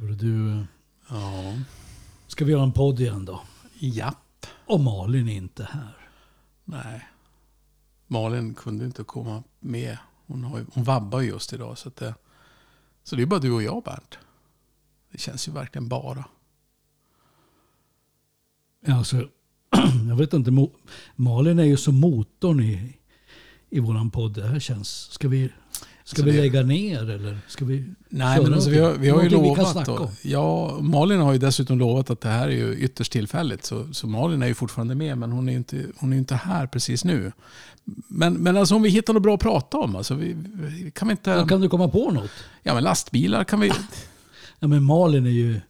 Du, Ja. ska vi göra en podd igen då? Japp. Och Malin är inte här. Nej. Malin kunde inte komma med. Hon, har, hon vabbar ju just idag. Så, det, så det är bara du och jag Bernt. Det känns ju verkligen bara. Alltså, jag vet inte. Malin är ju som motorn i, i våran podd. Det här känns... Ska vi, ska vi det- lägga ner eller ska vi Nej, men alltså, vi har, vi har ju vi lovat. om? ja, Malin har ju dessutom lovat att det här är ju ytterst tillfälligt. Så, så Malin är ju fortfarande med, men hon är ju inte, hom är inte här precis nu. Men, men alltså om vi hittar något bra att prata om. Alltså, vi, vi, kan vi inte... Ja, Kan du komma på något? Ja, men lastbilar kan vi... Ja, men Malin är ju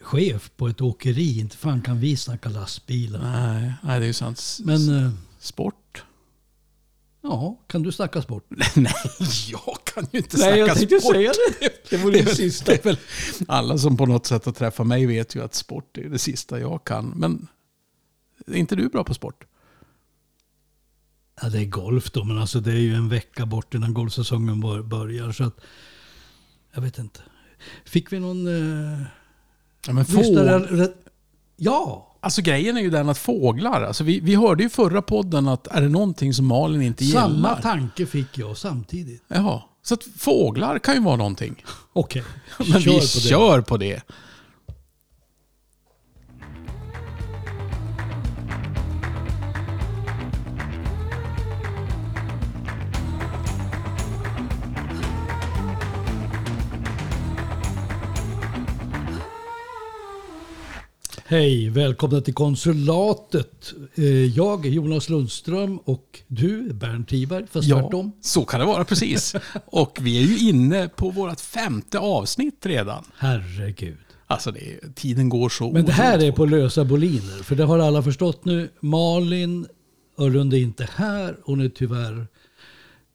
chef på ett åkeri. Inte fan kan vi snacka lastbilar. Nej, nej det är ju sant. Men eh, Sport? Ja, kan du snacka sport? Nej, jag kan ju inte Nej, snacka jag tänkte sport. säga det. Det vore Det det sista. det väl- Alla som på något sätt har träffat mig vet ju att sport är det sista jag kan. Men är inte du bra på sport? Ja, det är golf då, men alltså det är ju en vecka bort innan golfsäsongen bör- börjar. Så att, jag vet inte. Fick vi någon... Eh, Ja, men lyssnare fåg... rätt- Ja! Alltså grejen är ju den att fåglar, alltså vi, vi hörde ju förra podden att är det någonting som Malin inte Samma gillar? tanke fick jag samtidigt. Jaha, så att fåglar kan ju vara någonting. Okej, Men kör vi på kör på det. Hej, välkomna till konsulatet. Eh, Jag är Jonas Lundström och du är Bernt Tiberg, fast tvärtom. så kan det vara precis. Och vi är ju inne på vårt femte avsnitt redan. Herregud. Alltså det tiden går så Men det här är på lösa boliner, för det har alla förstått nu. Malin Örlund är inte här. Hon är tyvärr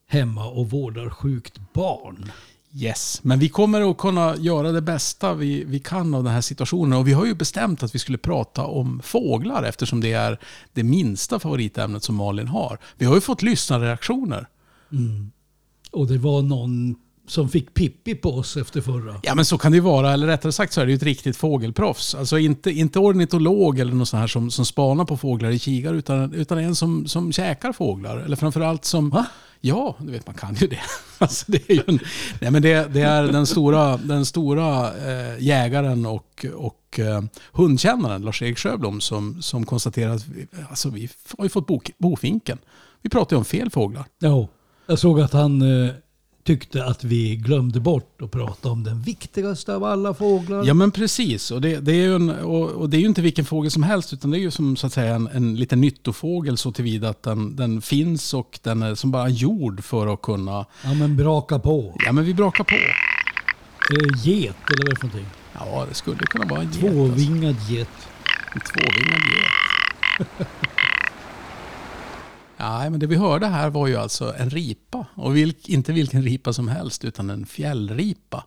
hemma och vårdar sjukt barn. Yes, men vi kommer att kunna göra det bästa vi, vi kan av den här situationen. Och vi har ju bestämt att vi skulle prata om fåglar eftersom det är det minsta favoritämnet som Malin har. Vi har ju fått lyssnarreaktioner. Mm. Och det var någon som fick Pippi på oss efter förra. Ja men så kan det ju vara, eller rättare sagt så är det ju ett riktigt fågelproffs. Alltså inte, inte ornitolog eller någon sån här som, som spanar på fåglar i kikare utan, utan en som, som käkar fåglar. Eller framförallt som... Va? Ja, du vet man kan ju det. Alltså, det, är en, nej, men det, det är den stora, den stora eh, jägaren och, och eh, hundkännaren Lars-Erik Sjöblom som, som konstaterar att vi, alltså, vi har ju fått bok, bofinken. Vi pratar ju om fel fåglar. Ja, jag såg att han eh, tyckte att vi glömde bort att prata om den viktigaste av alla fåglar. Ja men precis. Och det, det, är ju en, och, och det är ju inte vilken fågel som helst utan det är ju som så att säga en, en liten nyttofågel så tillvida att den, den finns och den är som bara gjord för att kunna... Ja, men braka på. Ja men vi brakar på. Eh, get, eller vad är det för någonting? Ja det skulle kunna vara en get. Alltså. Tvåvingad get. En tvåvingad get. Ja, men det vi hörde här var ju alltså en ripa. Och vilk, inte vilken ripa som helst, utan en fjällripa.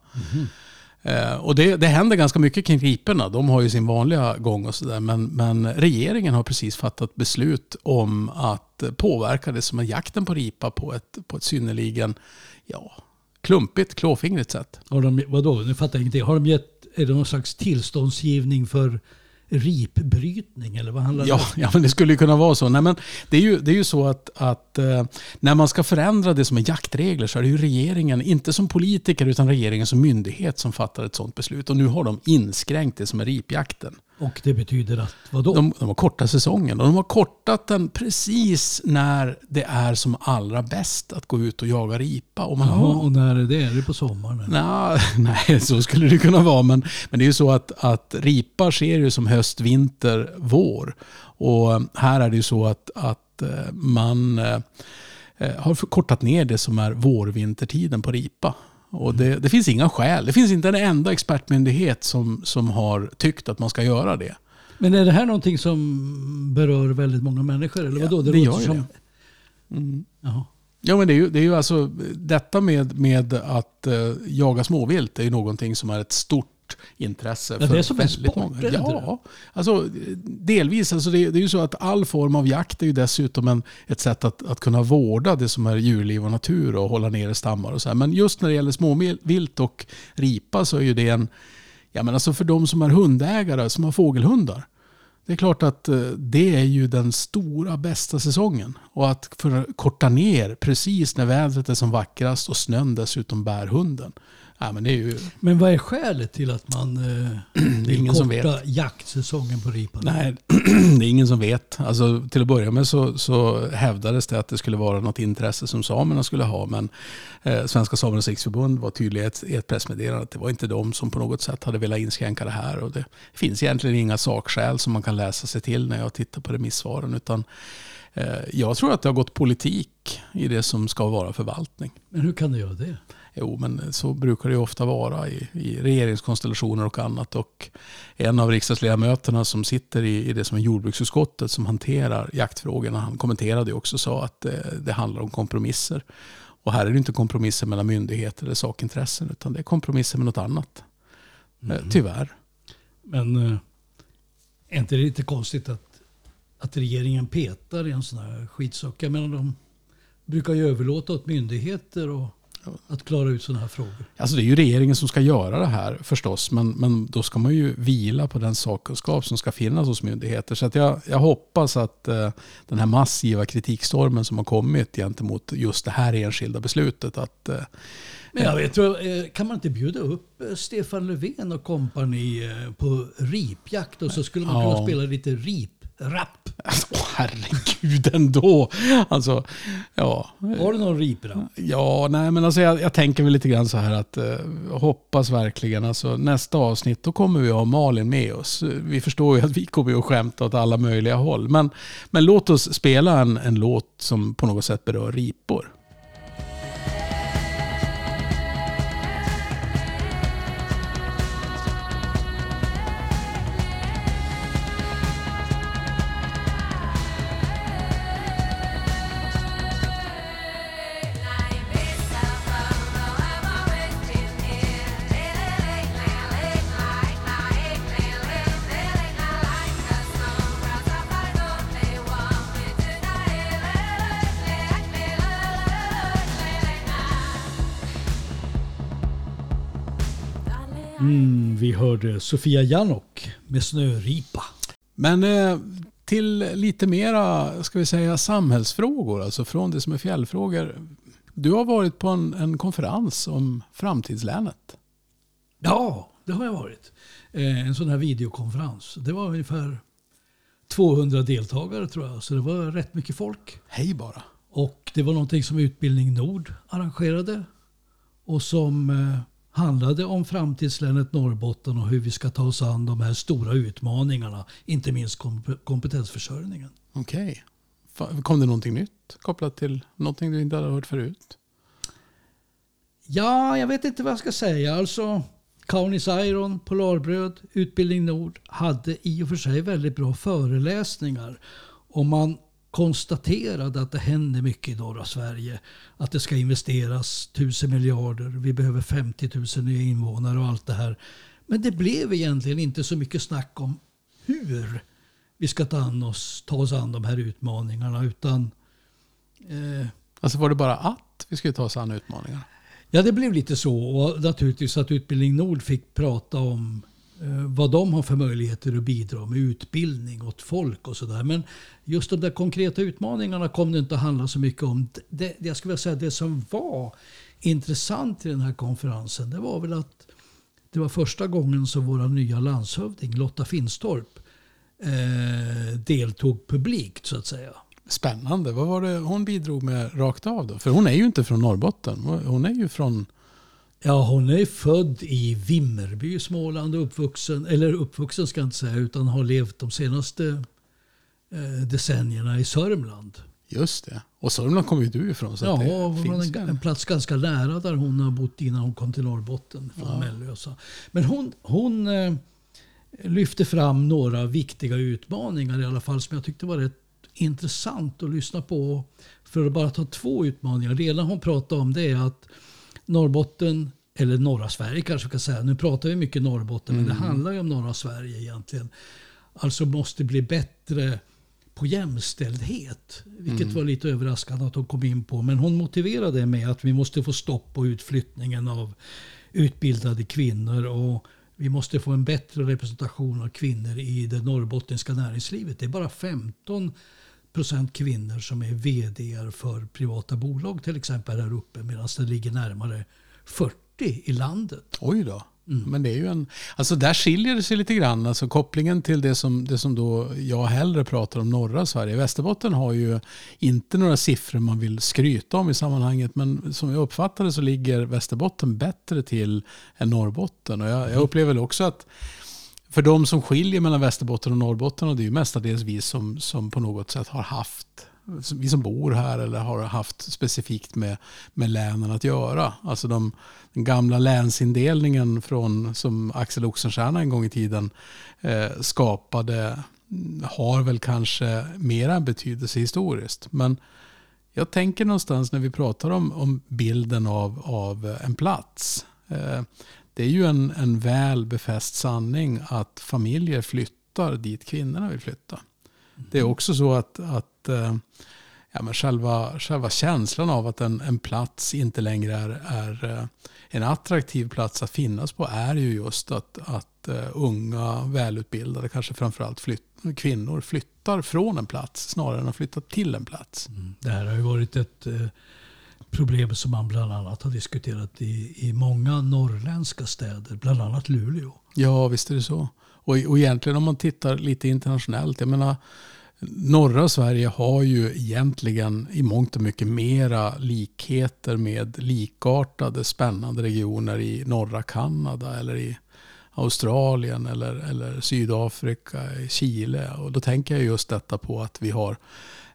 Eh, och det, det händer ganska mycket kring riporna. De har ju sin vanliga gång och sådär. Men, men regeringen har precis fattat beslut om att påverka det som är jakten på ripa på ett, på ett synnerligen ja, klumpigt, klåfingrigt sätt. Har de, vadå, nu fattar jag ingenting. Har de gett, är det någon slags tillståndsgivning för ripbrytning eller vad handlar det Ja, om? ja, men det skulle ju kunna vara så. Nej, men det är ju, det är ju så att, att eh, när man ska förändra det som är jaktregler så är det ju regeringen, inte som politiker utan regeringen som myndighet som fattar ett sådant beslut. Och nu har de inskränkt det som är ripjakten. Och det betyder att, vadå? De, de har kortat säsongen och de har kortat den precis när det är som allra bäst att gå ut och jaga ripa. Och man Jaha, har, och när är det? Är det på sommaren? Nå, nej, så skulle det kunna vara. Men, men det är ju så att, att ripa sker ju som höst, vinter, vår. Och här är det ju så att, att eh, man eh, eh, har förkortat ner det som är vår-vintertiden på ripa. Och det, det finns inga skäl. Det finns inte en enda expertmyndighet som, som har tyckt att man ska göra det. Men är det här någonting som berör väldigt många människor? Eller Ja, vadå? det låter gör som... det. Mm. Ja, men det är ju, det är ju alltså, detta med, med att eh, jaga småvilt är ju någonting som är ett stort intresse. Ja, det är som en sport, många. Ja, alltså delvis. Alltså det, det är ju så att all form av jakt är ju dessutom en, ett sätt att, att kunna vårda det som är djurliv och natur och hålla nere stammar och så här. Men just när det gäller småvilt och ripa så är ju det en, Ja, men alltså för de som är hundägare, som har fågelhundar. Det är klart att eh, det är ju den stora bästa säsongen. Och att för korta ner precis när vädret är som vackrast och snön dessutom bär hunden. Ja, men, det är ju... men vad är skälet till att man eh, det är ingen som korta vet. jaktsäsongen på ripan? Nej, det är ingen som vet. Alltså, till att börja med så, så hävdades det att det skulle vara något intresse som samerna skulle ha. Men eh, Svenska Samernas Riksförbund var tydliga i ett, i ett pressmeddelande att det var inte de som på något sätt hade velat inskränka det här. Och det finns egentligen inga sakskäl som man kan läsa sig till när jag tittar på remissvaren. Utan, eh, jag tror att det har gått politik i det som ska vara förvaltning. Men hur kan det göra det? Jo, men så brukar det ofta vara i, i regeringskonstellationer och annat. Och en av riksdagsledamöterna som sitter i, i det som är jordbruksutskottet som hanterar jaktfrågorna, han kommenterade ju också sa att det, det handlar om kompromisser. Och här är det inte kompromisser mellan myndigheter eller sakintressen, utan det är kompromisser med något annat. Mm. Tyvärr. Men eh, är inte det lite konstigt att, att regeringen petar i en sån här skitsak? Jag menar, de brukar ju överlåta åt myndigheter och att klara ut sådana här frågor. Alltså det är ju regeringen som ska göra det här förstås. Men, men då ska man ju vila på den sakkunskap som ska finnas hos myndigheter. Så att jag, jag hoppas att eh, den här massiva kritikstormen som har kommit gentemot just det här enskilda beslutet. Att, eh, men jag vet, eh, kan man inte bjuda upp eh, Stefan Löfven och kompani eh, på ripjakt och så skulle man kunna spela lite rip Rapp. Alltså, herregud ändå. Alltså, ja. Har du någon riprapp? Ja, nej men alltså jag, jag, tänker väl lite grann så här att eh, hoppas verkligen. Alltså, nästa avsnitt då kommer vi ha Malin med oss. Vi förstår ju att vi kommer att skämta åt alla möjliga håll. Men, men låt oss spela en, en låt som på något sätt berör ripor. Mm, vi hörde Sofia Janok med Snöripa. Men eh, till lite mera, ska vi säga, samhällsfrågor, alltså från det som är fjällfrågor. Du har varit på en, en konferens om framtidslänet. Ja, det har jag varit. Eh, en sån här videokonferens. Det var ungefär 200 deltagare tror jag, så det var rätt mycket folk. Hej bara. Och det var någonting som Utbildning Nord arrangerade. Och som eh, handlade om framtidslänet Norrbotten och hur vi ska ta oss an de här stora utmaningarna. Inte minst kompetensförsörjningen. Okej. Okay. Kom det någonting nytt kopplat till någonting du inte hade hört förut? Ja, jag vet inte vad jag ska säga. Alltså, Kaunis Iron, Polarbröd, Utbildning Nord hade i och för sig väldigt bra föreläsningar. Och man konstaterade att det händer mycket i norra Sverige. Att det ska investeras tusen miljarder. Vi behöver 50 000 nya invånare och allt det här. Men det blev egentligen inte så mycket snack om hur vi ska ta, an oss, ta oss an de här utmaningarna. Utan, eh, alltså var det bara att vi skulle ta oss an utmaningarna? Ja, det blev lite så. Och naturligtvis att Utbildning Nord fick prata om Eh, vad de har för möjligheter att bidra med utbildning åt folk och sådär. Men just de där konkreta utmaningarna kom det inte att handla så mycket om. Det, jag skulle vilja säga det som var intressant i den här konferensen det var väl att det var första gången som vår nya landshövding Lotta Finstorp eh, deltog publikt så att säga. Spännande. Vad var det hon bidrog med rakt av då? För hon är ju inte från Norrbotten. Hon är ju från Ja, hon är född i Vimmerby i Småland och uppvuxen, eller uppvuxen ska jag inte säga, utan har levt de senaste eh, decennierna i Sörmland. Just det. Och Sörmland kommer ju du ifrån. Så ja, det finns en, en plats ganska nära där hon har bott innan hon kom till Norrbotten från ja. Mellösa. Men hon, hon eh, lyfte fram några viktiga utmaningar i alla fall som jag tyckte var rätt intressant att lyssna på. För att bara ta två utmaningar. Det ena hon pratade om det är att Norrbotten, eller norra Sverige kanske kan säga. Nu pratar vi mycket Norrbotten, mm. men det mm. handlar ju om norra Sverige egentligen. Alltså måste bli bättre på jämställdhet. Vilket mm. var lite överraskande att hon kom in på. Men hon motiverade det med att vi måste få stopp på utflyttningen av utbildade kvinnor. Och vi måste få en bättre representation av kvinnor i det norrbottniska näringslivet. Det är bara 15 procent kvinnor som är vd för privata bolag till exempel här uppe medan det ligger närmare 40 i landet. Oj då. Mm. Men det är ju en, alltså där skiljer det sig lite grann. Alltså kopplingen till det som, det som då jag hellre pratar om norra Sverige. Västerbotten har ju inte några siffror man vill skryta om i sammanhanget. Men som jag uppfattar det så ligger Västerbotten bättre till än Norrbotten. Och jag, jag mm. upplever också att för de som skiljer mellan Västerbotten och Norrbotten, och det är ju mestadels vi som, som på något sätt har haft vi som bor här eller har haft specifikt med, med länen att göra. Alltså de, den gamla länsindelningen från, som Axel Oxenstierna en gång i tiden eh, skapade har väl kanske mera betydelse historiskt. Men jag tänker någonstans när vi pratar om, om bilden av, av en plats. Eh, det är ju en, en väl befäst sanning att familjer flyttar dit kvinnorna vill flytta. Det är också så att, att eh, ja, men själva, själva känslan av att en, en plats inte längre är, är eh, en attraktiv plats att finnas på är ju just att, att uh, unga, välutbildade, kanske framförallt flytt, kvinnor flyttar från en plats snarare än att flytta till en plats. Mm. Det här har ju varit ett problem som man bland annat har diskuterat i, i många norrländska städer, bland annat Luleå. Ja, visst är det så. Och, och egentligen om man tittar lite internationellt, jag menar norra Sverige har ju egentligen i mångt och mycket mera likheter med likartade spännande regioner i norra Kanada eller i Australien eller, eller Sydafrika, Chile. Och då tänker jag just detta på att vi har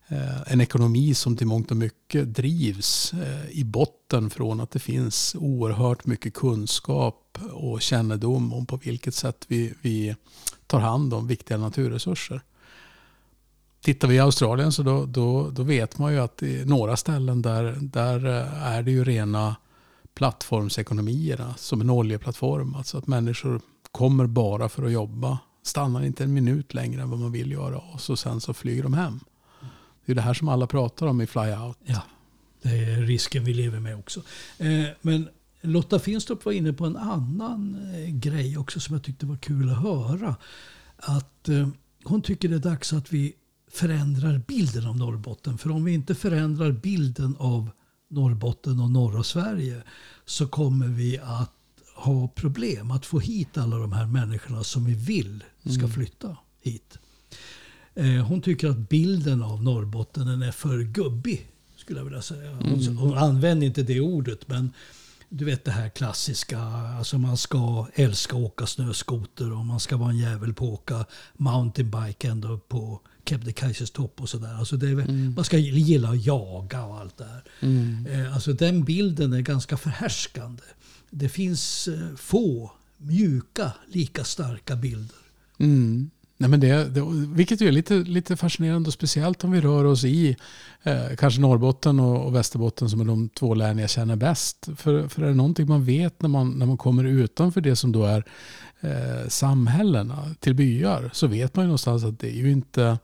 Eh, en ekonomi som till mångt och mycket drivs eh, i botten från att det finns oerhört mycket kunskap och kännedom om på vilket sätt vi, vi tar hand om viktiga naturresurser. Tittar vi i Australien så då, då, då vet man ju att i några ställen där, där eh, är det ju rena plattformsekonomierna som en oljeplattform. Alltså att människor kommer bara för att jobba. Stannar inte en minut längre än vad man vill göra och så sen så flyger de hem. Det är det här som alla pratar om i Fly Out. Ja, det är risken vi lever med också. Eh, men Lotta Finstorp var inne på en annan eh, grej också som jag tyckte var kul att höra. Att hon tycker det är dags att vi förändrar bilden av Norrbotten. För om vi inte förändrar bilden av Norrbotten och norra Sverige så kommer vi att ha problem att få hit alla de här människorna som vi vill ska mm. flytta hit. Eh, hon tycker att bilden av Norrbotten är för gubbig. Skulle jag vilja säga. Hon, mm. hon använder inte det ordet men du vet det här klassiska. Alltså man ska älska att åka snöskoter och man ska vara en jävel på att åka mountainbike ända upp på Kebnekaises topp och sådär. Alltså mm. Man ska gilla att jaga och allt det här. Mm. Eh, alltså den bilden är ganska förhärskande. Det finns eh, få mjuka, lika starka bilder. Mm. Nej, men det, det, vilket är lite, lite fascinerande och speciellt om vi rör oss i eh, kanske Norrbotten och, och, Västerbotten som är de två län jag känner bäst. För, för är det någonting man vet när man, när man kommer utanför det som då är eh, samhällena till byar så vet man ju någonstans att det är ju inte Eh,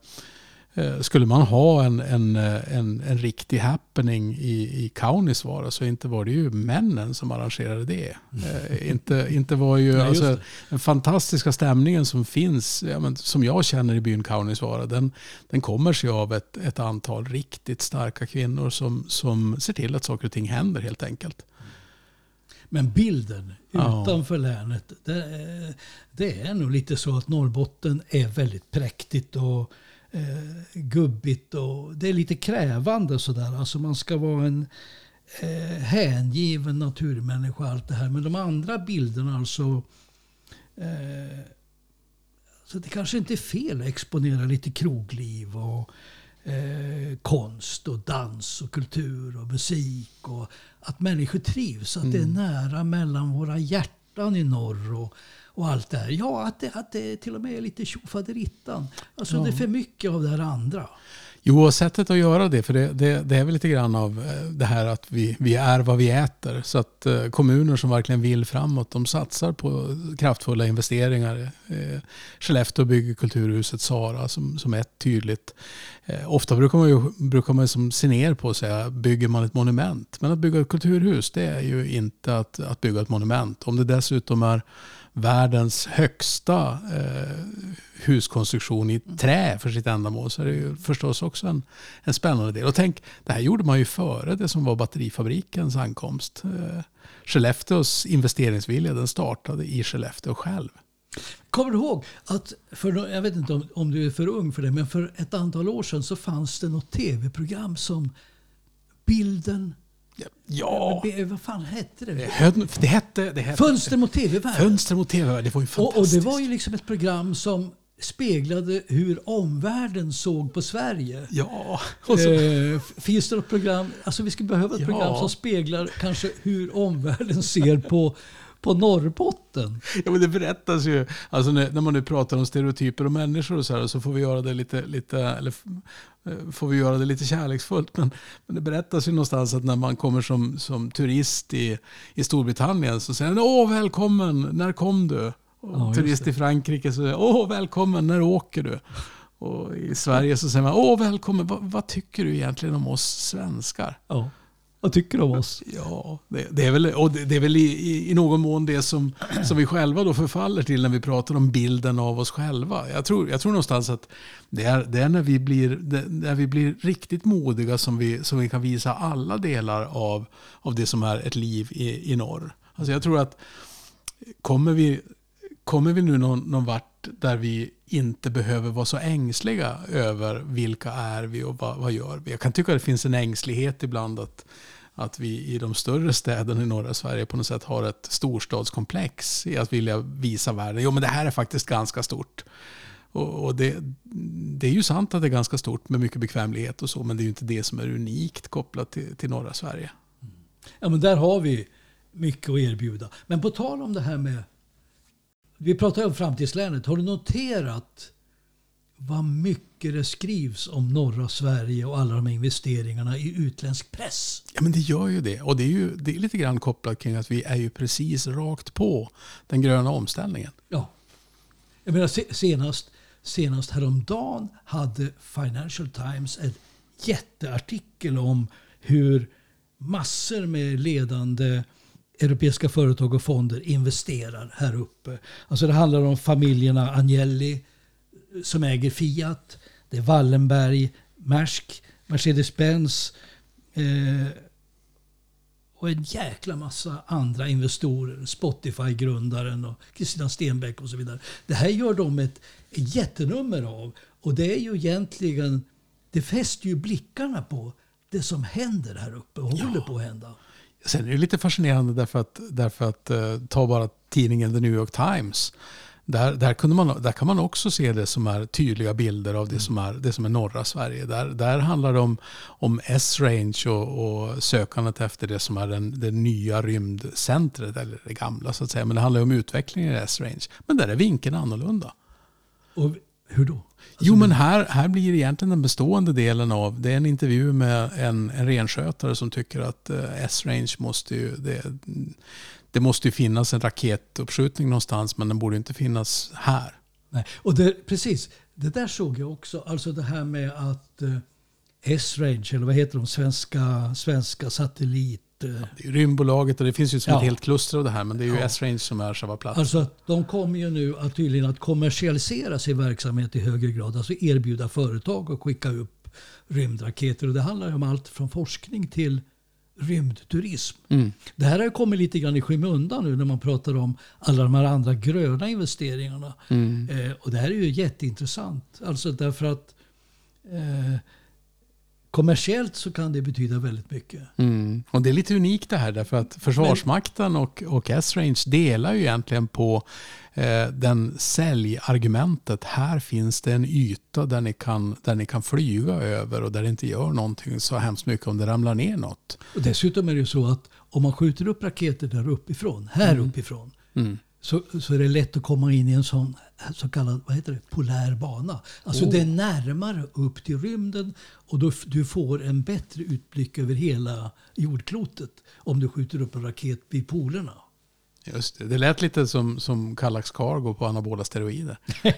skulle man ha en, en, eh, en, en riktig happening i, i Kaunisvaara så inte var det ju männen som arrangerade det. Mm. inte, inte var ju Nej, alltså, den fantastiska stämningen som finns, ja, men, som jag känner i byn Kaunisvaara, den, den kommer sig av ett, ett antal riktigt starka kvinnor som, som ser till att saker och ting händer helt enkelt. Men bilden utanför ja. länet, det, det, är nog lite så att Norrbotten är väldigt präktigt och eh, gubbigt och det är lite krävande sådär. Alltså man ska vara en eh, hängiven naturmänniska och allt det här. Men de andra bilderna alltså eh, så det kanske inte är fel att exponera lite krogliv och eh, konst och dans och kultur och musik. Och att människor trivs. Att mm. det är mm. nära mellan våra hjärtan i norr och och allt det här. Ja, att det, att det till och med är lite tjofaderittan. Alltså ja. det är för mycket av det här andra. Jo, sättet att göra det, för det, det, det, är väl lite grann av eh, det här att vi, vi är vad vi äter. Så att eh, kommuner som verkligen vill framåt, de satsar på kraftfulla investeringar. Eh, Skellefteå bygger kulturhuset Sara som, som ett tydligt. Eh, ofta brukar man ju brukar man som se ner på och säga, bygger man ett monument? Men att bygga ett kulturhus, det är ju inte att, att bygga ett monument. Om det dessutom är världens högsta eh, huskonstruktion i trä för sitt ändamål så är det ju förstås också en, en spännande del. Och tänk, det här gjorde man ju före det som var batterifabrikens ankomst. Eh, Skellefteås investeringsvilja den startade i Skellefteå själv. Kommer du ihåg att, för, jag vet inte om, om du är för ung för det, men för ett antal år sedan så fanns det något tv-program som Bilden Ja. Vad fan hette det? Det hette, det hette Fönster mot TV-världen. Fönster mot TV-världen. Det var ju fantastiskt. Och, och, det var ju liksom ett program som speglade hur omvärlden såg på Sverige. Ja. Så, eh, finns det något program, alltså vi skulle behöva ett ja. program som speglar kanske hur omvärlden ser på på Norrbotten. Ja, men det berättas ju, alltså när, när, man nu pratar om stereotyper och människor och så här, så får vi göra det lite, lite eller eh, får vi göra det lite kärleksfullt. Men, men det berättas ju någonstans att när man kommer som, som turist i, i Storbritannien så säger man åh välkommen, när kom du? Ja, turist i Frankrike så säger åh välkommen, när åker du? Och i Sverige så säger man åh välkommen, vad, vad tycker du egentligen om oss svenskar? Ja. Vad tycker du om oss? Ja, det, det är väl, och det, det är väl i, i, någon mån det som, som vi själva då förfaller till när vi pratar om bilden av oss själva. Jag tror, jag tror någonstans att det är, det är när, vi blir, när vi blir riktigt modiga som vi, som vi kan visa alla delar av, av det som är ett liv i, i norr. Alltså jag tror att kommer vi, kommer vi nu någon, någon vart där vi inte behöver vara så ängsliga över vilka är vi och vad, vad gör vi. Jag kan tycka att det finns en ängslighet ibland att att vi i de större städerna i norra Sverige på något sätt har ett storstadskomplex i att vilja visa världen. Jo, men det här är faktiskt ganska stort. Och, och det, det, är ju sant att det är ganska stort med mycket bekvämlighet och så, men det är ju inte det som är unikt kopplat till, till norra Sverige. Mm. Ja, men där har vi mycket att erbjuda. Men på tal om det här med... Vi pratar om framtidslänet. Har du noterat vad mycket det skrivs om norra Sverige och alla de här investeringarna i utländsk press. Ja, men det gör ju det. Och det är ju det är lite grann kopplat kring att vi är ju precis rakt på den gröna omställningen. Ja. Jag menar, senast, senast häromdagen hade Financial Times en jätteartikel om hur massor med ledande europeiska företag och fonder investerar här uppe. Alltså det handlar om familjerna Agnelli, som äger Fiat. Det är Wallenberg, Maersk, Mercedes-Benz eh, och en jäkla massa andra investorer. Spotify-grundaren och Kristina Stenbeck och så vidare. Det här gör de ett, ett jättenummer av. Och det är ju egentligen, det fäster ju blickarna på det som händer här uppe och håller på att hända. Sen är det lite fascinerande därför att, därför att eh, ta bara tidningen The New York Times. Där, där, kunde man, där kan man också se det som är tydliga bilder av det, mm. som, är, det som är norra Sverige. Där, där handlar det om, om S-range och, och sökandet efter det som är den, det nya rymdcentret, eller det gamla så att säga. Men det handlar om utvecklingen i S-range. Men där är vinkeln annorlunda. Och hur då? Jo, men här, här blir egentligen den bestående delen av, det är en intervju med en, en renskötare som tycker att eh, S-range måste ju, det, det måste ju finnas en raketuppskjutning någonstans men den borde inte finnas här. Nej. Och det, precis, det där såg jag också. Alltså det här med att eh, S-range, eller vad heter de, svenska, svenska satellit... Eh, det är rymdbolaget och det finns ju som ja. ett helt kluster av det här men det är ju ja. S-range som är själva platsen. Alltså de kommer ju nu att tydligen att kommersialisera sin verksamhet i högre grad. Alltså erbjuda företag att skicka upp rymdraketer. Och det handlar om allt från forskning till rymdturism. Mm. Det här har kommit lite grann i skymundan nu när man pratar om alla de här andra gröna investeringarna. Mm. Eh, och det här är ju jätteintressant. Alltså därför att eh, kommersiellt så kan det betyda väldigt mycket. Mm. Och det är lite unikt det här därför att Försvarsmakten och, och S-Range delar ju egentligen på eh, den säljargumentet. Här finns det en yta där ni, kan, där ni kan flyga över och där det inte gör någonting så hemskt mycket om det ramlar ner något. Och dessutom är det ju så att om man skjuter upp raketer där uppifrån, här mm. uppifrån, mm. så, så är det lätt att komma in i en sån så kallad vad heter det, polär bana. Alltså Oh. det är närmare upp till rymden och då, du får en bättre utblick över hela jordklotet om du skjuter upp en raket vid polerna. Just det. Det lät lite som, som Kallax Cargo på anabola steroider.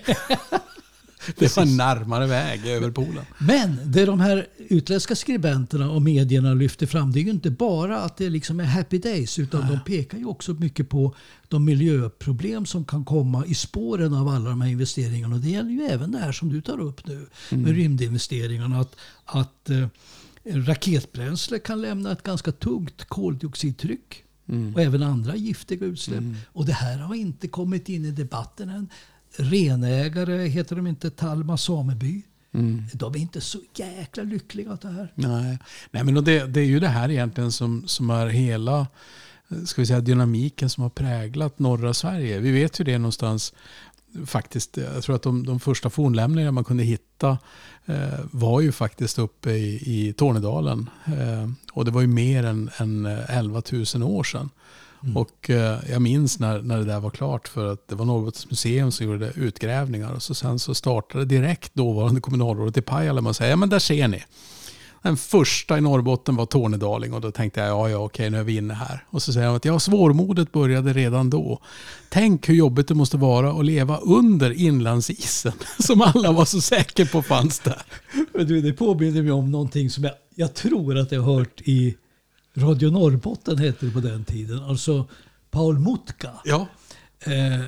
det var en närmare väg över polen. Men det de här utländska skribenterna och medierna lyfter fram det är ju inte bara att det liksom är happy days utan de pekar ju också mycket på de miljöproblem som kan komma i spåren av alla de här investeringarna. Och det gäller ju även det här som du tar upp nu med rymdinvesteringarna. Att, att eh, raketbränsle kan lämna ett ganska tungt koldioxidtryck. Och även andra giftiga utsläpp. Och det här har inte kommit in i debatten än. Renägare, heter de inte Talma sameby? De är inte så jäkla lyckliga åt det här. Nej, Nej men det, det är ju det här egentligen som, som är hela ska vi säga, dynamiken som har präglat norra Sverige. Vi vet ju det någonstans faktiskt. Jag tror att de, de första fornlämningar man kunde hitta eh, var ju faktiskt uppe i, i Tornedalen. Eh, och det var ju mer än, än eh, 11 000 år sedan. Och eh, jag minns när, när det där var klart för att det var Norrbottens museum som gjorde utgrävningar. Och så sen så startade direkt dåvarande kommunalrådet i Pajala med att säga, ja men där ser ni. Den första i Norrbotten var Tornedaling och då tänkte jag, ja ja okej nu är vi inne här. Och så säger han att ja, svårmodet började redan då. Tänk hur jobbigt det måste vara att leva under inlandsisen som alla var så säkra på fanns där. Men Du, det påminner mig om någonting som jag, jag tror att jag har hört i Radio Norrbotten hette det på den tiden. Alltså Paul Mutka. Ja, Eh,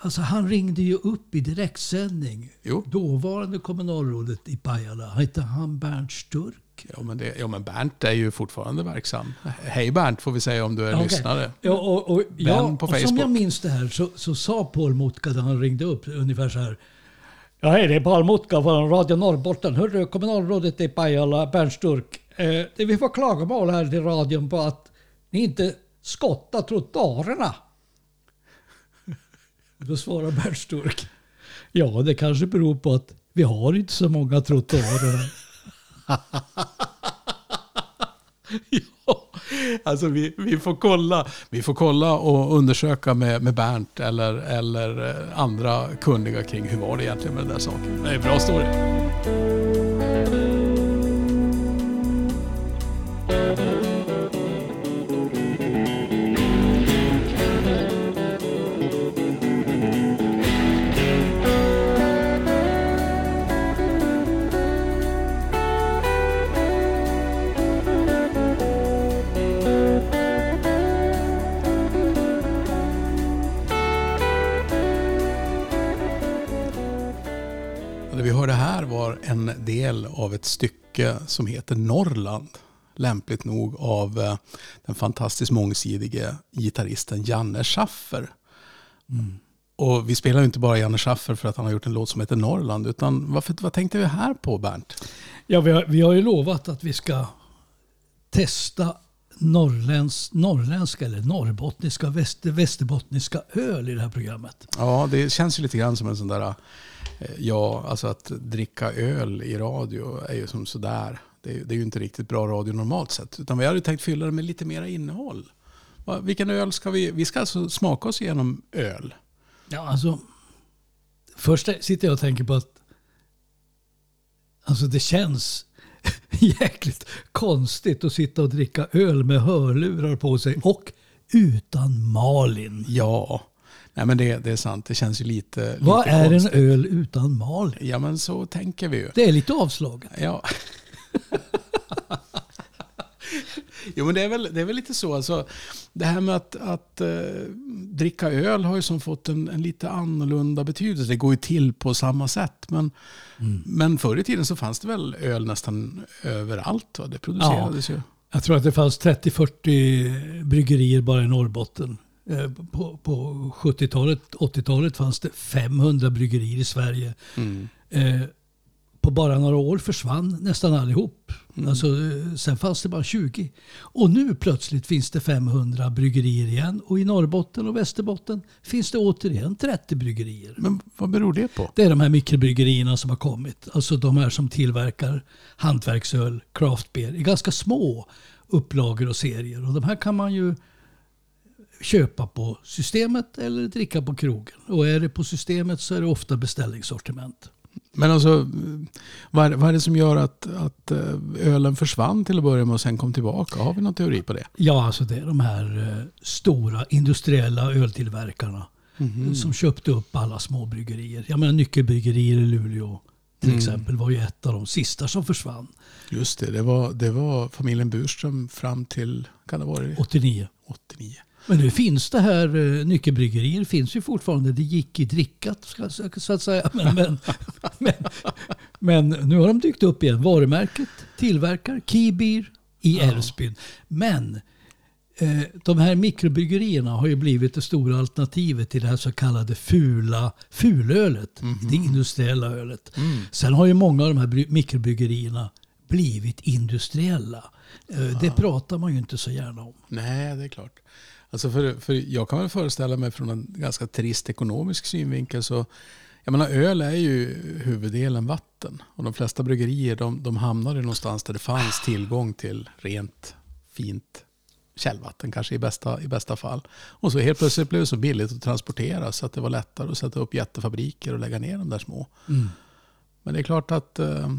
alltså han ringde ju upp i direktsändning. Jo. Dåvarande kommunalrådet i Pajala. Hette han Bernt Sturk? ja, men det, ja men Bernt är ju fortfarande verksam. Hej Bernt får vi säga om du är Okej. lyssnare. Ja, och, och, ja, på och som jag minns det här så, så sa Paul Mutka när han ringde upp ungefär så här. Ja, hej, det är Paul Mutka från Radio Norrbotten. Hörru, kommunalrådet i Pajala, Bernt Sturk. Eh, det vi får klagomål här till radion på att ni inte skottar trottoarerna. Då svarar Bernt Sturk. Ja, det kanske beror på att vi har inte så många trottoarer. Ja, alltså vi, vi, får kolla, vi får kolla och undersöka med, med Bernt eller, eller eh, andra kunniga kring hur var det egentligen med den där saken. Det är en bra story. Det vi hörde här var en del av ett stycke som heter Norrland. Lämpligt nog av eh, den fantastiskt mångsidige gitarristen Janne Schaffer. Och vi spelar ju inte bara Janne Schaffer för att han har gjort en låt som heter Norrland. Utan varför, vad tänkte vi här på Bernt? Ja, vi har, vi har ju lovat att vi ska testa norrländsk, norrländska eller norrbottniska, väster, västerbottniska öl i det här programmet. Ja, det känns ju lite grann som en sån där... eh, Ja, alltså att dricka öl i radio är ju som sådär. Det är, det är ju inte riktigt bra radio normalt sett. Utan vi hade tänkt fylla det med lite mera innehåll. Vilken öl ska vi... Vi ska alltså smaka oss igenom öl. Ja, alltså. Först sitter jag och tänker på att alltså det känns jäkligt konstigt att sitta och dricka öl med hörlurar på sig och utan Malin. Ja, nej men det, det är sant. Det känns ju lite, Vad lite är en konstigt. öl utan Malin? Ja, men så tänker vi ju. Det är lite avslaget. Ja. jo, men det är väl, det är väl lite så. Alltså, det här med att, att eh, dricka öl har ju som fått en, en lite annorlunda betydelse. Det går ju till på samma sätt. Men, men förr i tiden så fanns det väl öl nästan överallt. Va? Det producerades ju. Jag tror att det fanns 30-40 bryggerier bara i Norrbotten. Eh, På, på 70-talet, 80-talet fanns det 500 bryggerier i Sverige. Mm. Eh, På bara några år försvann nästan allihop. Mm. Alltså, sen fanns det bara 20. Och nu plötsligt finns det 500 bryggerier igen. Och i Norrbotten och Västerbotten finns det återigen 30 bryggerier. Men vad beror det på? Det är de här mikrobryggerierna som har kommit. Alltså de här som tillverkar hantverksöl, craft beer i ganska små upplagor och serier. Och de här kan man ju köpa på systemet eller dricka på krogen. Och är det på systemet så är det ofta beställningssortiment. Men alltså, vad vad är det som gör att, att eh, ölen försvann till att börja med och sen kom tillbaka? Har vi någon teori på det? Ja, alltså det är de här eh, stora industriella öltillverkarna Mhm. som köpte upp alla små bryggerier. Jag menar nyckelbryggerier i Luleå till Mm. exempel var ju ett av de sista som försvann Just det, det var, det var familjen Burström fram till, kan det vara 89. 89? Men nu finns det här, eh, nyckelbryggerier finns ju fortfarande. Det gick i drickat så att säga. Men, men, men, men nu har de dykt upp igen. Varumärket tillverkar Keybeer i Älvsbyn. Men eh, de här mikrobryggerierna har ju blivit det stora alternativet till det här så kallade fula, fulölet. Det industriella ölet. Sen har ju många av de här bry- mikrobryggerierna blivit industriella. Eh, Det pratar man ju inte så gärna om. Nej, det är klart. Alltså för, för jag kan väl föreställa mig från en ganska trist ekonomisk synvinkel så jag menar, öl är ju huvuddelen vatten. Och de flesta bryggerier de, de hamnade någonstans där det fanns tillgång till rent, fint källvatten kanske i bästa, i bästa fall. Och så helt plötsligt blev det så billigt att transportera så att det var lättare att sätta upp jättefabriker och lägga ner de där små. Mm. Men det är klart att... Eh,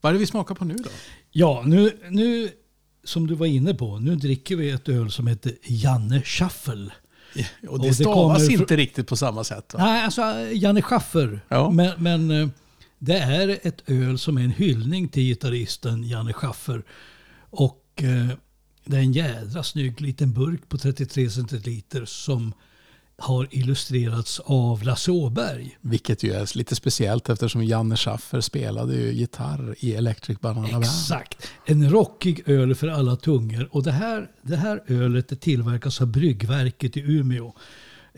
vad är det vi smakar på nu då? Ja, nu, nu som du var inne på, nu dricker vi ett öl som heter Janne Schaffel. Och Och det det stavas inte riktigt på samma sätt va? Nej, alltså Janne Schaffer. Ja. Men, men eh, det är ett öl som är en hyllning till gitarristen Janne Schaffer. Och eh, det är en jädra snygg liten burk på 33 centiliter som har illustrerats av Lasse Åberg. Vilket ju är lite speciellt eftersom Janne Schaffer spelade ju gitarr i Electric Banana Band. Exakt. En rockig öl för alla tungor. Och det här, det här ölet det tillverkas av Bryggverket i Umeå.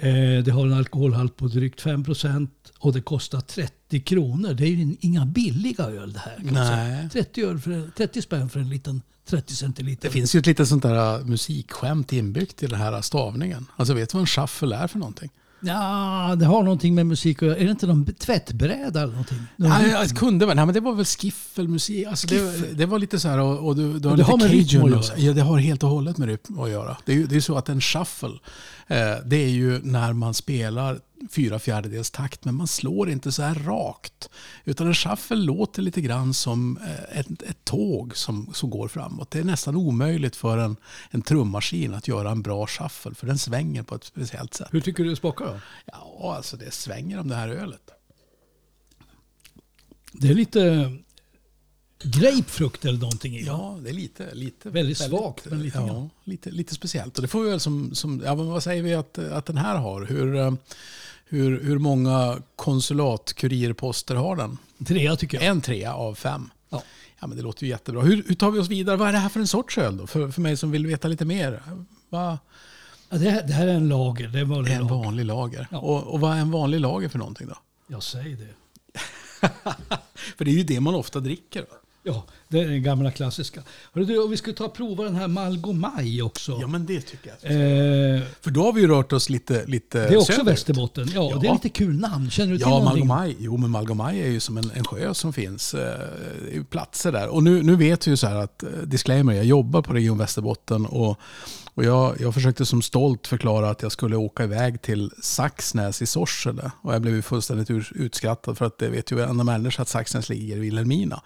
Eh, det har en alkoholhalt på drygt 5% och det kostar 30 kronor. Det är ju inga billiga öl det här. Nej. 30, öl för, en- 30 spänn för en liten 30 centiliter. Det finns ju ett litet sånt där musikskämt inbyggt i den här stavningen. Alltså vet du vad en shuffle är för någonting? Ja, det har någonting med musik att göra. Är det inte någon tvättbräda eller någonting? Någon Ja, rytm? ja, det kunde väl. Nej, men det var väl skiffelmusik. Alltså det, det var lite så här och, och du, du har det lite har med rytm cajun att göra. Ja, det har helt och hållet med rytm att göra. Det är ju det är så att en shuffle, eh, det är ju när man spelar fyra fjärdedels takt, men man slår inte så här rakt. Utan en shuffle låter lite grann som eh, ett, ett tåg som, som går framåt. Det är nästan omöjligt för en, en trummaskin att göra en bra shuffle, för den svänger på ett speciellt sätt. Hur tycker du det smakar då? Ja, alltså det svänger om det här ölet. Det är lite grapefrukt eller någonting i. Ja, det är lite... lite Väldigt svagt, men lite ja, lite, lite speciellt. Och det får vi väl som... som ja, vad säger vi att, att den här har? Hur, eh, hur, hur många konsulatkurirposter har den? Trea tycker jag. En trea av fem. Ja. Ja, men det låter ju jättebra. Hur, hur tar vi oss vidare? Vad är det här för en sorts öl då? För, för mig som vill veta lite mer. Vad Ja, det, här, det här är en lager. Det är en vanlig en lager. vanlig lager? Ja. Och, och vad är en vanlig lager för någonting då? Jag säger det. För det är ju det man ofta dricker. Då. Ja, det är den gamla klassiska. Du, och vi skulle ta och prova den här Malgomaj också. Ja, men det tycker jag. eh, För då har vi ju rört oss lite, lite det är också söderut. Västerbotten. Ja, Ja. det är lite kul namn. Känner du till Ja, någonting? Malgomaj. Jo, men Malgomaj är ju som en, en sjö som finns. Eh, platser där. Och nu, nu vet vi ju så här att, eh, disclaimer, jag jobbar på Region Västerbotten och, och jag, jag försökte som stolt förklara att jag skulle åka iväg till Saxnäs i Sorsele. Och jag blev ju fullständigt utskrattad för att det vet ju varenda människa att Saxnäs ligger i Vilhelmina.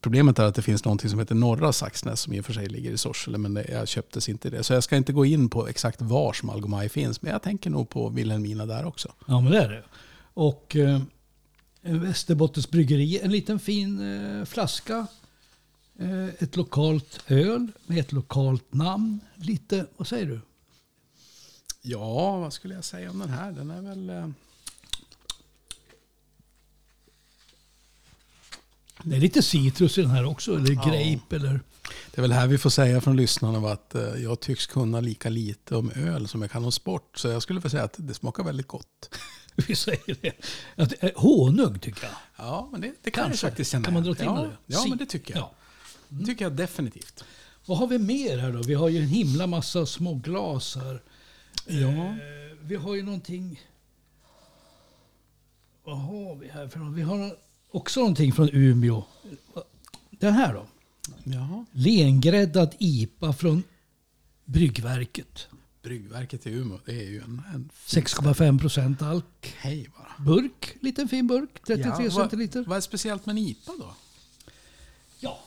Problemet är att det finns något som heter norra Saxnäs som i och för sig ligger i Sorsele men det, jag köptes inte det. Så jag ska inte gå in på exakt var som Malgomaj finns men jag tänker nog på Vilhelmina där också. Ja, men det är det. Och eh, Västerbottens bryggeri, en liten fin eh, flaska. Eh, ett lokalt öl med ett lokalt namn. Lite, vad säger du? Ja, vad skulle jag säga om den här? Den är väl... Det är lite citrus i den här också, eller grape eller... Det är väl här vi får säga från lyssnarna att eh, jag tycks kunna lika lite om öl som jag kan om sport. Så jag skulle vilja säga att det smakar väldigt gott. Vi säger det. Att, eh, honung tycker jag. Ja, men det, det kan Kanske. jag faktiskt känna. Kan man dra till ja, det? Ja, men det tycker jag. Ja. Det tycker jag definitivt. Vad har vi mer här då? Vi har ju en himla massa små glas här. Ja. Eh, vi har ju någonting... Vad har vi här för något? Vi har också någonting från Umeå. Den här då? ja. Lengräddad IPA från Bryggverket. Bryggverket i Umeå, det är ju en... en 6,5 procent alk. Hej bara. Burk, liten fin burk, 33 Ja, centiliter. Vad, vad är speciellt med en IPA då? Ja,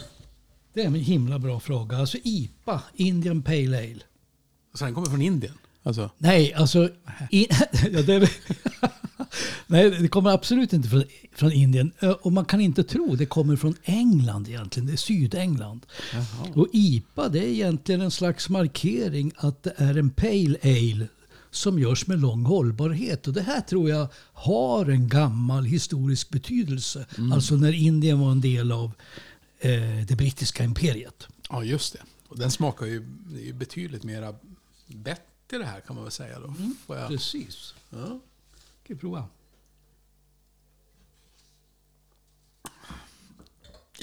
det är en himla bra fråga. Alltså IPA, Indian Pale Ale. Så den kommer från Indien? Alltså, Nej, alltså... In, ja, det, nej, det kommer absolut inte från, från Indien. Ö, Och man kan inte tro det kommer från England egentligen. Det är Sydengland. jaha. Och IPA det är egentligen en slags markering att det är en Pale Ale som görs med lång hållbarhet. Och det här tror jag har en gammal historisk betydelse. Alltså när Indien var en del av eh, det brittiska imperiet. Ja, just det. Och den smakar ju, ju betydligt mera bättre det här kan man väl säga då. Jag, Precis. ja. Ska vi prova?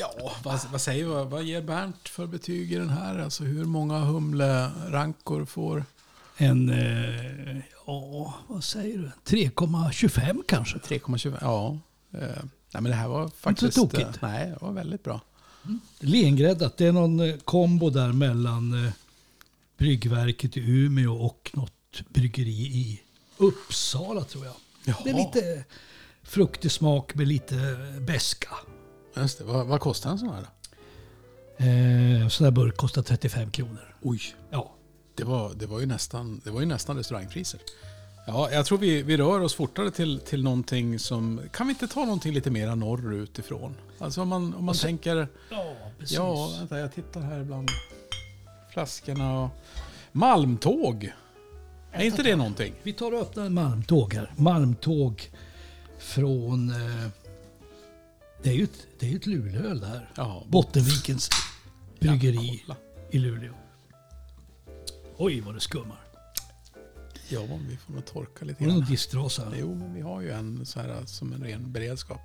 Ja, vad, vad säger vad, vad ger Bernt för betyg i den här? Alltså hur många humlerankor får... En, eh, ja vad säger du? 3,25 kanske? 3,25? Ja. Eh, nej, men det här var faktiskt... så tokigt. eh, nej, det var väldigt bra. Lengräddat. Det är någon eh, kombo där mellan eh, bryggverket i Umeå och något bryggeri i Uppsala tror jag. Det är Jaha. lite fruktig smak med lite beska. Just det. Vad, vad kostar en sån här? Eh, sån där burk kostar 35 kronor. Oj, Ja. det var, det var, ju, nästan, det var ju nästan restaurangpriser. Ja, jag tror vi, vi rör oss fortare till, till någonting som... Kan vi inte ta någonting lite mer norrut ifrån? Alltså om man, om man tänker... Ja, precis. Ja, vänta, jag tittar här bland flaskorna. och- Malmtåg. Är inte det någonting? Vi tar och öppnar en malmtåg här. Malmtåg från... Eh, det är ju ett, det är ett Luleåöl det här. Ja, Bottenvikens bryggeri Ja, i Luleå. Oj vad det skummar. Ja, vi får nog torka lite Var det någon grann. disktrasa? Jo, men vi har ju en så här som en ren beredskap.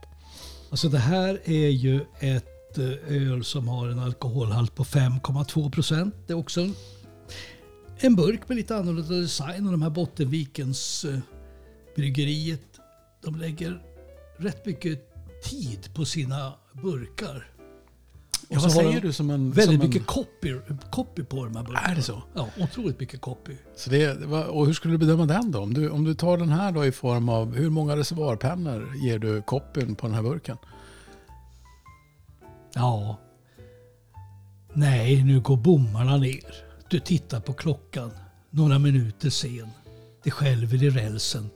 Alltså det här är ju ett eh, öl som har en alkoholhalt på 5,2 procent. Det är också en, en burk med lite annorlunda design. Och de här Bottenvikens eh, bryggeriet, de lägger rätt mycket tid på sina burkar. Ja, vad säger du som en... Väldigt som en, mycket copy, copy på de här burkarna. Är det så? Ja, otroligt mycket copy. Så det, och hur skulle du bedöma den då? Om du, om du tar den här då i form av hur många reservoarpennor ger du koppen på den här burken? Ja. Nej, nu går bommarna ner. Du tittar på klockan. Några minuter sen. Det skälver i rälsen.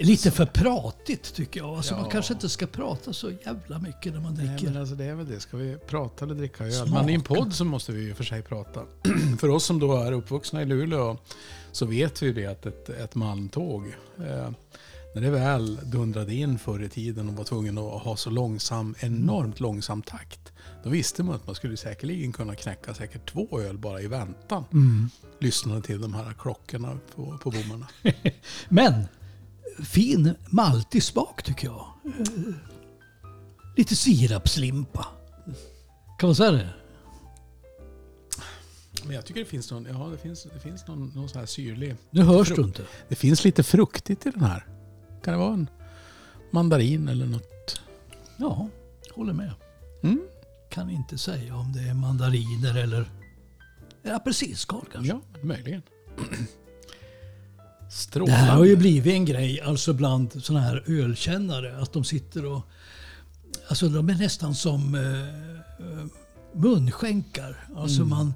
Lite för pratigt tycker jag. Alltså Ja. Man kanske inte ska prata så jävla mycket när man Nej, dricker. men alltså det är väl det. Ska vi prata eller dricka öl? Smaka. Men i en podd så måste vi ju för sig prata. för oss som då är uppvuxna i Luleå så vet vi ju det att ett, ett malmtåg, eh, när det väl dundrade in förr i tiden och var tvungen att ha så långsam, enormt långsam takt, då visste man att man skulle säkerligen kunna knäcka säkert två öl bara i väntan. Mm. Lyssnade till de här klockorna på, på bommarna. Men fin maltig smak tycker jag. Lite sirapslimpa. Kan man säga det? Men jag tycker det finns någon, ja, det finns, det finns någon, någon så här syrlig Nu hörs Frukt. du inte. Det finns lite fruktigt i den här. Kan det vara en mandarin eller något? Ja, håller med. Mm? Kan inte säga om det är mandariner eller eller apelsinskal kanske. Ja, möjligen. Det Strålande. här har ju blivit en grej alltså bland sådana här ölkännare. Att de sitter och... Alltså de är nästan som eh, eh, munskänkar. Alltså man,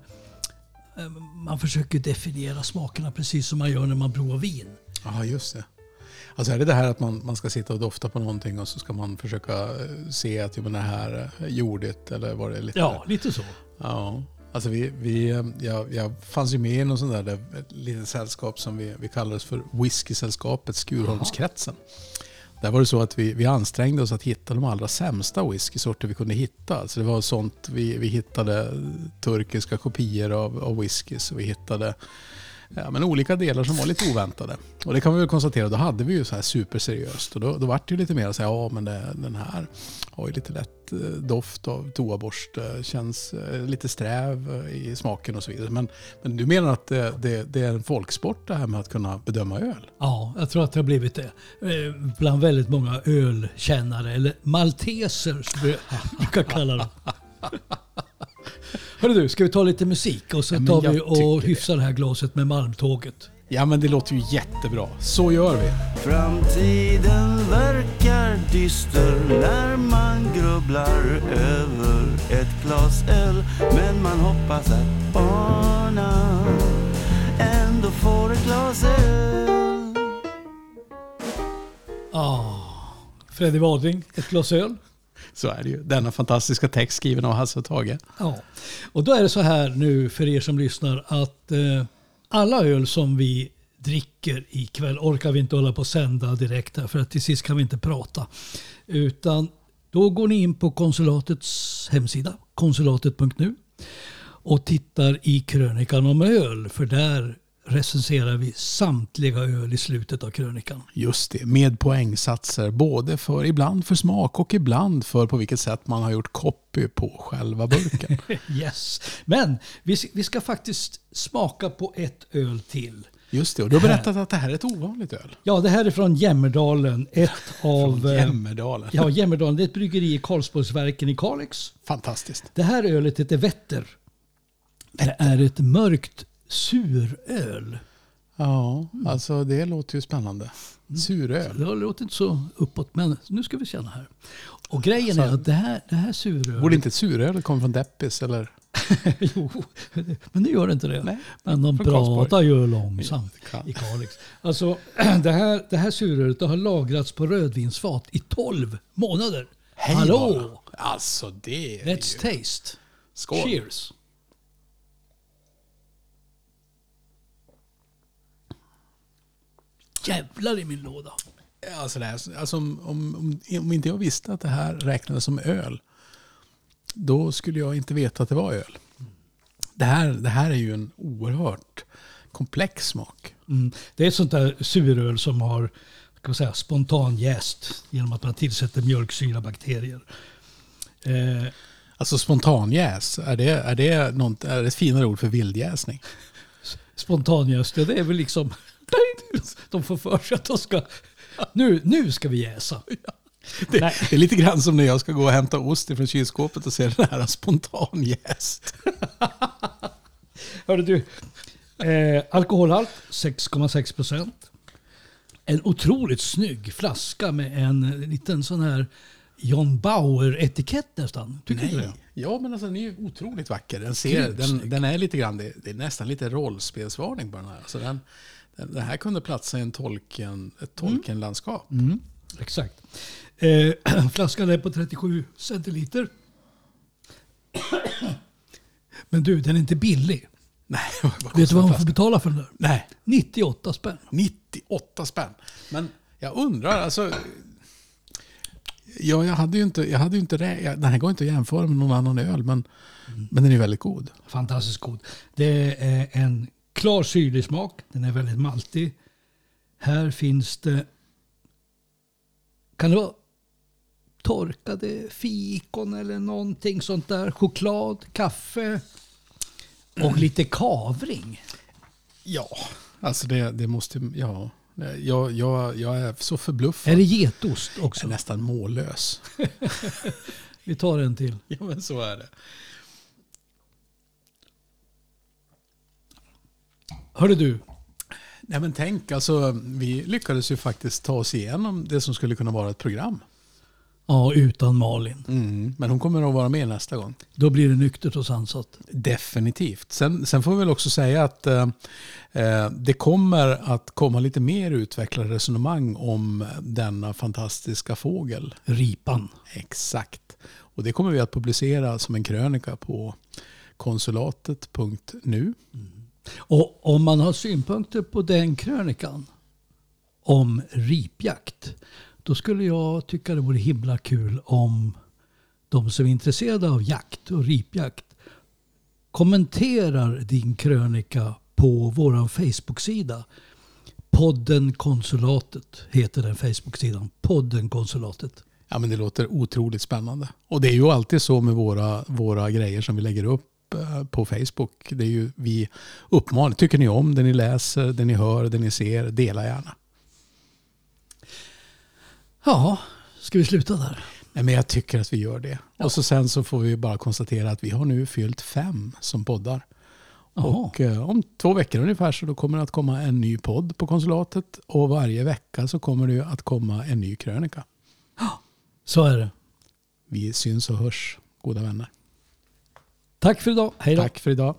eh, man försöker definiera smakerna precis som man gör när man provar vin. Ja, just det. Alltså är det det här att man, man ska sitta och dofta på någonting och så ska man försöka eh, se att men det här är jordigt eller var det lite... Ja, lite så. Ja. Alltså vi, vi, jag, jag fanns ju med i någon sån där, där ett litet sällskap som vi, vi kallades för Whiskysällskapet Skurholmskretsen. Där var det så att vi, vi ansträngde oss att hitta de allra sämsta whiskysorter vi kunde hitta. Alltså det var sånt, vi, vi hittade turkiska kopior av, av whiskys och vi hittade ja, men olika delar som var lite oväntade. Och det kan vi väl konstatera, då hade vi ju så här superseriöst. Och då, då var det ju lite mer så här, ja men det, den här har ju lite lätt eh, doft av toaborste, känns eh, lite sträv eh, i smaken och så vidare. Men, men du menar att det, det, det är en folksport det här med att kunna bedöma öl? Ja, jag tror att det har blivit det. Bland väldigt många ölkännare, eller malteser som vi brukar kalla dem. Hörru du, ska vi ta lite musik och så Ja, tar vi och hyfsar det här glaset med Malmtåget. Ja, men det låter ju jättebra. Så gör vi. Framtiden verkar dyster när man grubblar över ett glas öl Men man hoppas att barnen ändå får ett glas öl Ah, Freddy Wadring, ett glas öl. Så är det ju. Denna fantastiska text skriven av Hasse och Tage. Ja, och då är det så här nu för er som lyssnar att eh, alla öl som vi dricker ikväll orkar vi inte hålla på och sända direkt här för att till sist kan vi inte prata. Utan då går ni in på konsulatets hemsida, konsulatet.nu och tittar i krönikan om öl för där recenserar vi samtliga öl i slutet av krönikan. Just det, med poängsatser. Både för ibland för smak och ibland för på vilket sätt man har gjort copy på själva burken. Yes, men vi, vi ska faktiskt smaka på ett öl till. Just det, och du har berättat att det här är ett ovanligt öl. Ja, det här är från Jämmerdalen. Ett av... Från eh, Jämmerdalen. Ja, Jämmerdalen. Det är ett bryggeri i Karlsborgsverken i Kalix. Fantastiskt. Det här ölet heter Vätter. Det är ett mörkt suröl. Ja, alltså det låter ju spännande. Suröl. Det låter inte så uppåt, men nu ska vi känna här. Och grejen är att det här, det här surölet... Borde inte ett suröl komma från Deppis eller? jo, men nu gör det inte det. Nej, men de pratar ju långsamt i Kalix. Alltså, det här, det här surölet det har lagrats på rödvinsfat i 12 månader. Hej Hallå! bara. Alltså det Let's ju... taste. Skål. Cheers. Jävlar i min låda. Alltså, det här, alltså om, om, om, om inte jag visste att det här räknades som öl, då skulle jag inte veta att det var öl. Det här, det här är ju en oerhört komplex smak. Mm. Det är ett sånt där suröl som har ska man säga, spontan jäst genom att man tillsätter mjölksyrabakterier. Eh, Alltså spontanjäs, är det, är, det något, är det ett finare ord för vildjäsning? spontanjäst, ja, det är väl liksom... De får för sig att de ska... Nu, nu ska vi jäsa. Det, Nej. det är lite grann som när jag ska gå och hämta ost från kylskåpet och se den här spontanjäst. Hörde du, eh, alkoholhalt 6,6 procent. En otroligt snygg flaska med en liten sån här John Bauer-etikett nästan. Tycker du inte det? Ja, men alltså, den är ju otroligt vacker. Den, ser, den, den är lite grann, det, det är nästan lite rollspelsvarning på den här. Alltså den, den här kunde platsa i en tolken, ett tolkenlandskap. Mm, exakt. Eh, flaskan är på 37 centiliter. Men du, den är inte billig. Nej, vad Vet du vad man får betala för den där? Nej, 98 spänn. 98 spänn. Men jag undrar, alltså... Ja, jag hade ju inte, jag hade ju inte jag- den här går inte att jämföra med någon annan öl, men, men den är väldigt god. Fantastiskt god. Det är en klar syrlig smak. Den är väldigt maltig. Här finns det... Kan det vara torkade fikon eller någonting sånt där? Choklad, kaffe och lite kavring. Ja, alltså det, det måste... Ja, jag, jag, jag är så förbluffad. Är det getost Jag är också? nästan mållös. Vi tar en till. Ja, men så är det. Hörde du, Nej, men tänk, alltså, vi lyckades ju faktiskt ta oss igenom det som skulle kunna vara ett program. ja utan Malin. Mm, men hon kommer att vara med nästa gång. Då blir det nyktert och sansat. Definitivt. Sen, sen får vi väl också säga att eh, eh, det kommer att komma lite mer utvecklade resonemang om denna fantastiska fågel. Ripan. Exakt. Och det kommer vi att publicera som en krönika på konsulatet.nu. Och om man har synpunkter på den krönikan om ripjakt, då skulle jag tycka det vore himla kul om de som är intresserade av jakt och ripjakt kommenterar din krönika på vår Facebook-sida. Podden Konsulatet heter den Facebook-sidan. Podden Konsulatet. Ja, men det låter otroligt spännande. Och det är ju alltid så med våra, våra grejer som vi lägger upp eh, på Facebook. Det är ju vi uppmanar. Tycker ni om det ni läser, det ni hör, det ni ser, dela gärna. Ja, ska vi sluta där? Nej, men jag tycker att vi gör det. Och så sen så får vi bara konstatera att vi har nu fyllt fem som poddar. Jaha. Och eh, om två veckor ungefär så då kommer det att komma en ny podd på konsulatet. Och varje vecka så kommer det att komma en ny krönika. Så är det. Vi syns och hörs, goda vänner. Tack för idag. Hej då. Tack för idag.